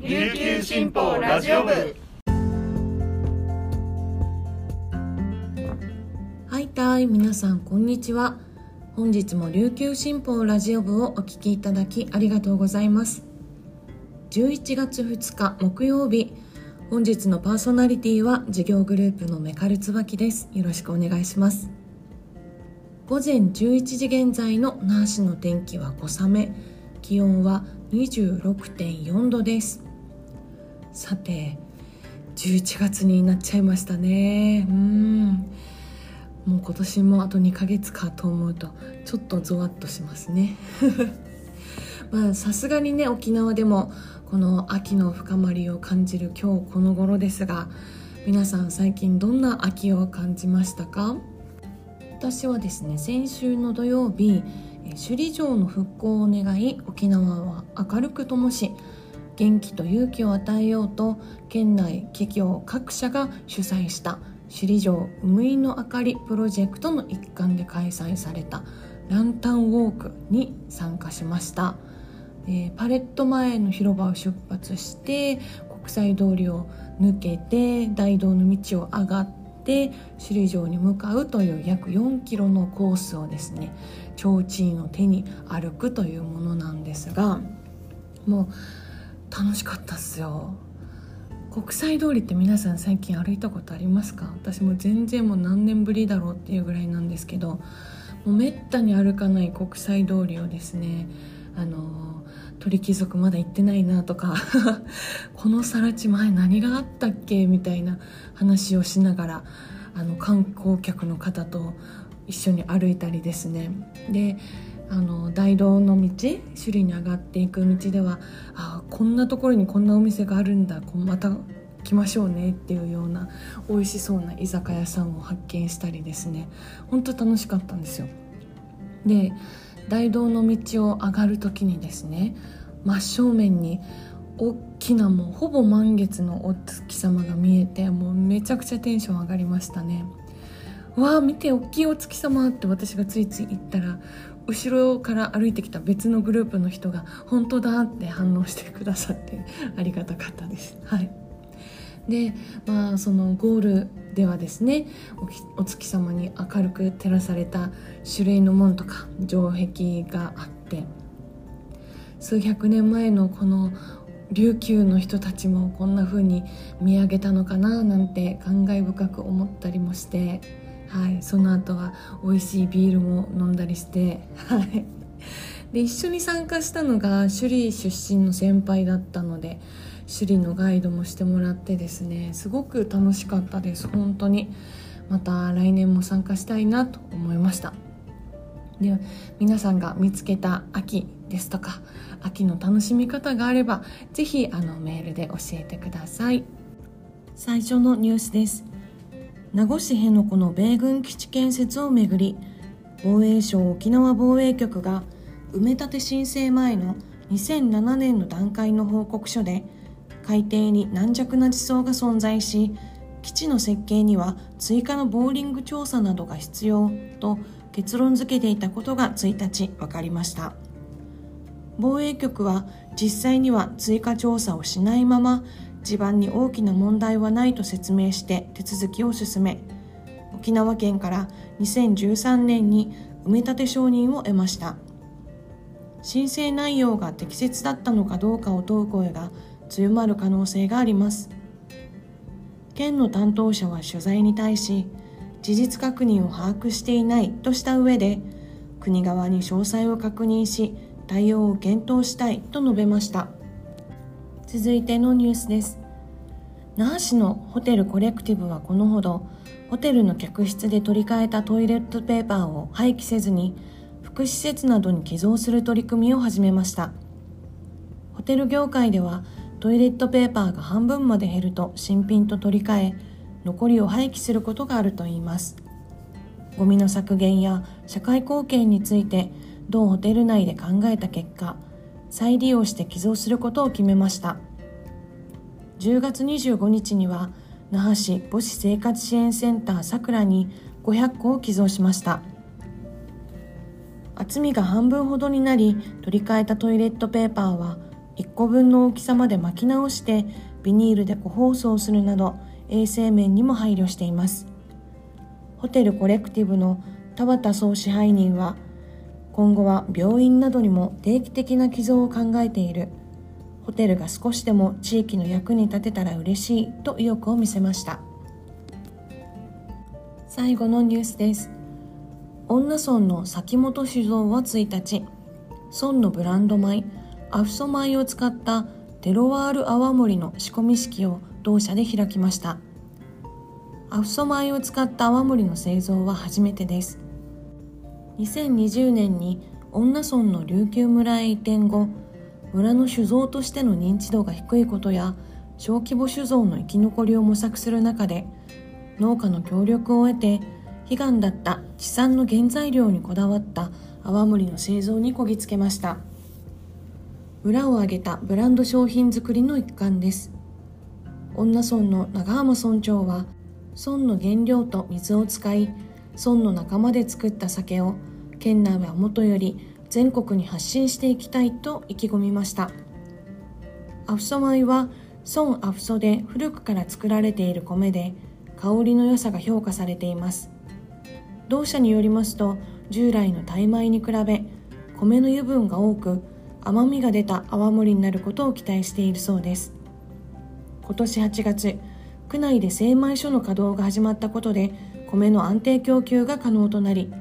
琉球新報ラジオ部。はいたい皆さんこんにちは。本日も琉球新報ラジオ部をお聞きいただきありがとうございます。11月2日木曜日。本日のパーソナリティは事業グループのメカルツバキです。よろしくお願いします。午前11時現在の那覇市の天気は小雨。気温は26.4度です。さて11月になっちゃいましたね。うん。もう今年もあと2ヶ月かと思うとちょっとゾワッとしますね。まあさすがにね沖縄でもこの秋の深まりを感じる今日この頃ですが皆さん最近どんな秋を感じましたか？私はですね先週の土曜日首里城の復興を願い沖縄は明るく灯し元気と勇気を与えようと県内企業各社が主催した首里城海の明かりプロジェクトの一環で開催されたランタンウォークに参加しました、えー、パレット前の広場を出発して国際通りを抜けて大道の道を上がって首里城に向かうという約4キロのコースをですね提灯の手に歩くというものなんですがもう楽しかったっすよ。国際通りって皆さん最近歩いたことありますか？私も全然もう何年ぶりだろうっていうぐらいなんですけどもうめったに歩かない国際通りをですねあの鳥貴族まだ行ってないなとか この更地前何があったっけみたいな話をしながらあの観光客の方と一緒に歩いたりですね。であの大道の道首里に上がっていく道ではあこんなところにこんなお店があるんだまた来ましょうねっていうような美味しそうな居酒屋さんを発見したりですね。本当楽しかったんですよ。で大道の道を上がる時にですね真正面に大きなもうほぼ満月のお月様が見えてもうめちゃくちゃテンション上がりましたね。わあ見て大きいお月様って私がついつい言ったら後ろから歩いてきた別のグループの人が「本当だ」って反応してくださってありがたかったです。はい。でまあそのゴールではですねお月様に明るく照らされた種類の門とか城壁があって数百年前のこの琉球の人たちもこんな風に見上げたのかななんて感慨深く思ったりもして、はい、その後は美味しいビールも飲んだりして、はい、で一緒に参加したのが首里出身の先輩だったので首里のガイドもしてもらってですねすごく楽しかったです本当に。また来年も参加したいなと思いました。で皆さんが見つけた秋ですとか秋の楽しみ方があればぜひあのメールで教えてください。最初のニュースです。名護市辺野古の米軍基地建設をめぐり防衛省沖縄防衛局が埋め立て申請前の2007年の段階の報告書で海底に軟弱な地層が存在し基地の設計には追加のボーリング調査などが必要と結論付けていたことが1日分かりました。防衛局は実際には追加調査をしないまま地盤に大きな問題はないと説明して手続きを進め沖縄県から2013年に埋め立て承認を得ました。申請内容が適切だったのかどうかを問う声が強まる可能性があります。県の担当者は取材に対し事実確認を把握していないとした上で国側に詳細を確認し対応を検討したいと述べました。続いてのニュースです。那覇市のホテルコレクティブはこのほどホテルの客室で取り替えたトイレットペーパーを廃棄せずに福祉施設などに寄贈する取り組みを始めました。ホテル業界ではトイレットペーパーが半分まで減ると新品と取り替え残りを廃棄することがあるといいます。ゴミの削減や社会貢献について同ホテル内で考えた結果再利用して寄贈することを決めました。10月25日には那覇市母子生活支援センターさくらに500個を寄贈しました。厚みが半分ほどになり取り替えたトイレットペーパーは1個分の大きさまで巻き直してビニールで個包装するなど衛生面にも配慮しています。ホテルコレクティブの田畑総支配人は今後は病院などにも定期的な寄贈を考えている。ホテルが少しでも地域の役に立てたら嬉しいと意欲を見せました。最後のニュースです。恩納村の崎本酒造は1日村のブランド米アフソ米を使ったテロワール泡盛の仕込み式を同社で開きました。アフソ米を使った泡盛の製造は初めてです。2020年に恩納村の琉球村へ移転後村の酒造としての認知度が低いことや小規模酒造の生き残りを模索する中で農家の協力を得て悲願だった地産の原材料にこだわった泡盛の製造にこぎつけました。裏を挙げたブランド商品作りの一環です。女村の長浜村長は村の原料と水を使い村の仲間で作った酒を県内はもとより全国に発信していきたいと意気込みました。アフソ米は村アフソで古くから作られている米で香りの良さが評価されています。同社によりますと従来のタイ米に比べ米の油分が多く甘みが出た泡盛になることを期待しているそうです。今年8月区内で精米所の稼働が始まったことで米の安定供給が可能となり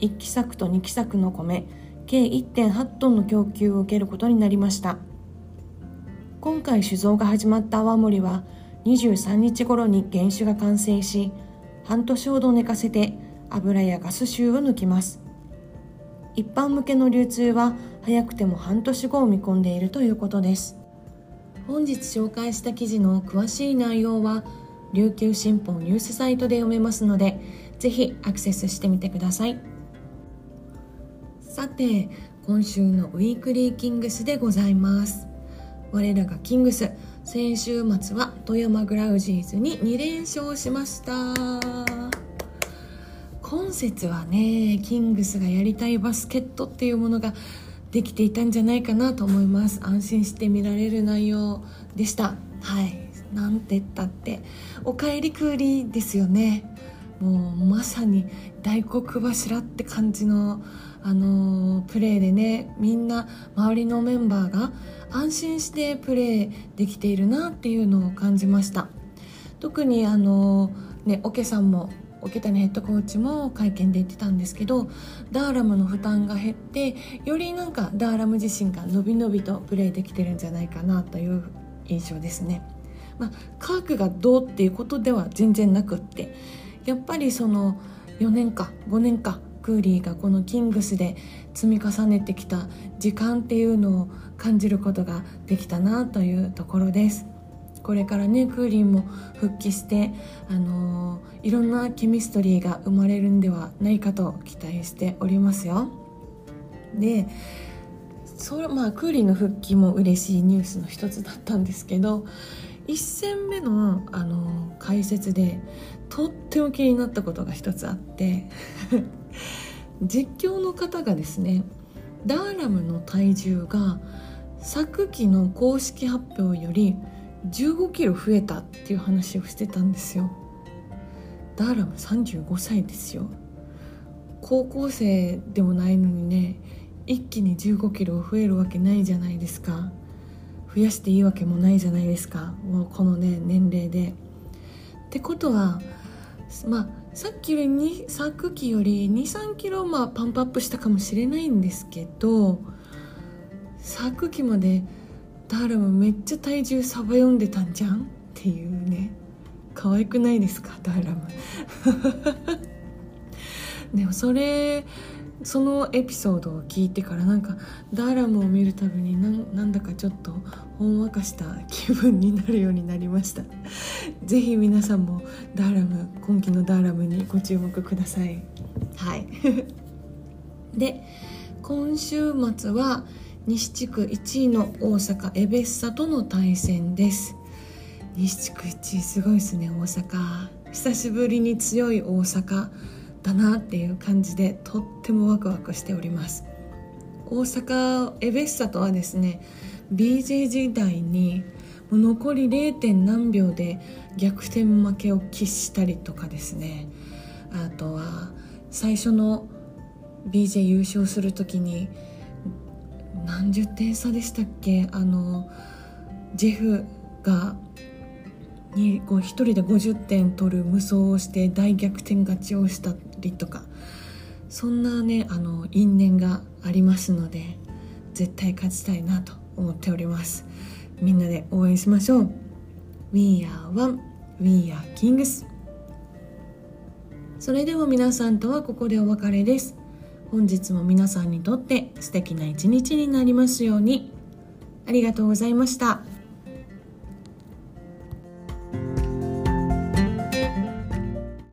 1期作と2期作の米計1.8トンの供給を受けることになりました。今回酒造が始まった泡盛は23日頃に原酒が完成し半年ほど寝かせて油やガス臭を抜きます。一般向けの流通は早くても半年後を見込んでいるということです。本日紹介した記事の詳しい内容は琉球新報ニュースサイトで読めますのでぜひアクセスしてみてください。さて今週のウィークリーキングスでございます。我らがキングス先週末は富山グラウジーズに2連勝しました。今節はねキングスがやりたいバスケットっていうものができていたんじゃないかなと思います。安心して見られる内容でした。はい。なんてったっておかえりクーリーですよねもうまさに大黒柱って感じのあのー、プレーでねみんな周りのメンバーが安心してプレーできているなっていうのを感じました特にあのー、ねオケさんも桶谷ヘッドコーチも会見で言ってたんですけどダーラムの負担が減ってよりなんかダーラム自身が伸び伸びとプレーできてるんじゃないかなという印象ですね。まあ、科学がどうっていうことでは全然なくってやっぱりその4年か5年かクーリーがこのキングスで積み重ねてきた時間っていうのを感じることができたなというところです。これからねクーリンも復帰して、あのー、いろんなケミストリーが生まれるんではないかと期待しておりますよ。でそまあクーリンの復帰も嬉しいニュースの一つだったんですけど1戦目の、あの、解説でとっても気になったことが一つあって 実況の方がですねダーラムの体重が昨季の公式発表より15キロ増えたっていう話をしてたんですよ。ダーラム35歳ですよ。高校生でもないのにね一気に15キロ増えるわけないじゃないですか。増やしていいわけもないじゃないですか。もうこのね年齢で。ってことはまあさっきよりにさっきより23キロまあパンプアップしたかもしれないんですけど昨季までダーラムめっちゃ体重サバ読んでたんじゃんっていうね。可愛くないですか？ダーラム。でもそれそのエピソードを聞いてからなんかダーラムを見るたびになんだかちょっとほんわかした気分になるようになりました。是非皆さんもダーラム今季のダーラムにご注目ください。はい。で今週末は西地区1位の大阪エベッサとの対戦です。西地区1位すごいですね大阪。久しぶりに強い大阪。だなっていう感じでとってもワクワクしております大阪エベッサとはですね BJ 時代にもう残り 0. 何秒で逆転負けを喫したりとかですねあとは最初の BJ 優勝する時に何十点差でしたっけ？あのジェフがにこう1人で50点取る無双をして大逆転勝ちをしたりとかそんなねあの因縁がありますので絶対勝ちたいなと思っております。みんなで応援しましょう。We are one. We are kings. それでは皆さんとはここでお別れです。本日も皆さんにとって素敵な一日になりますように。ありがとうございました。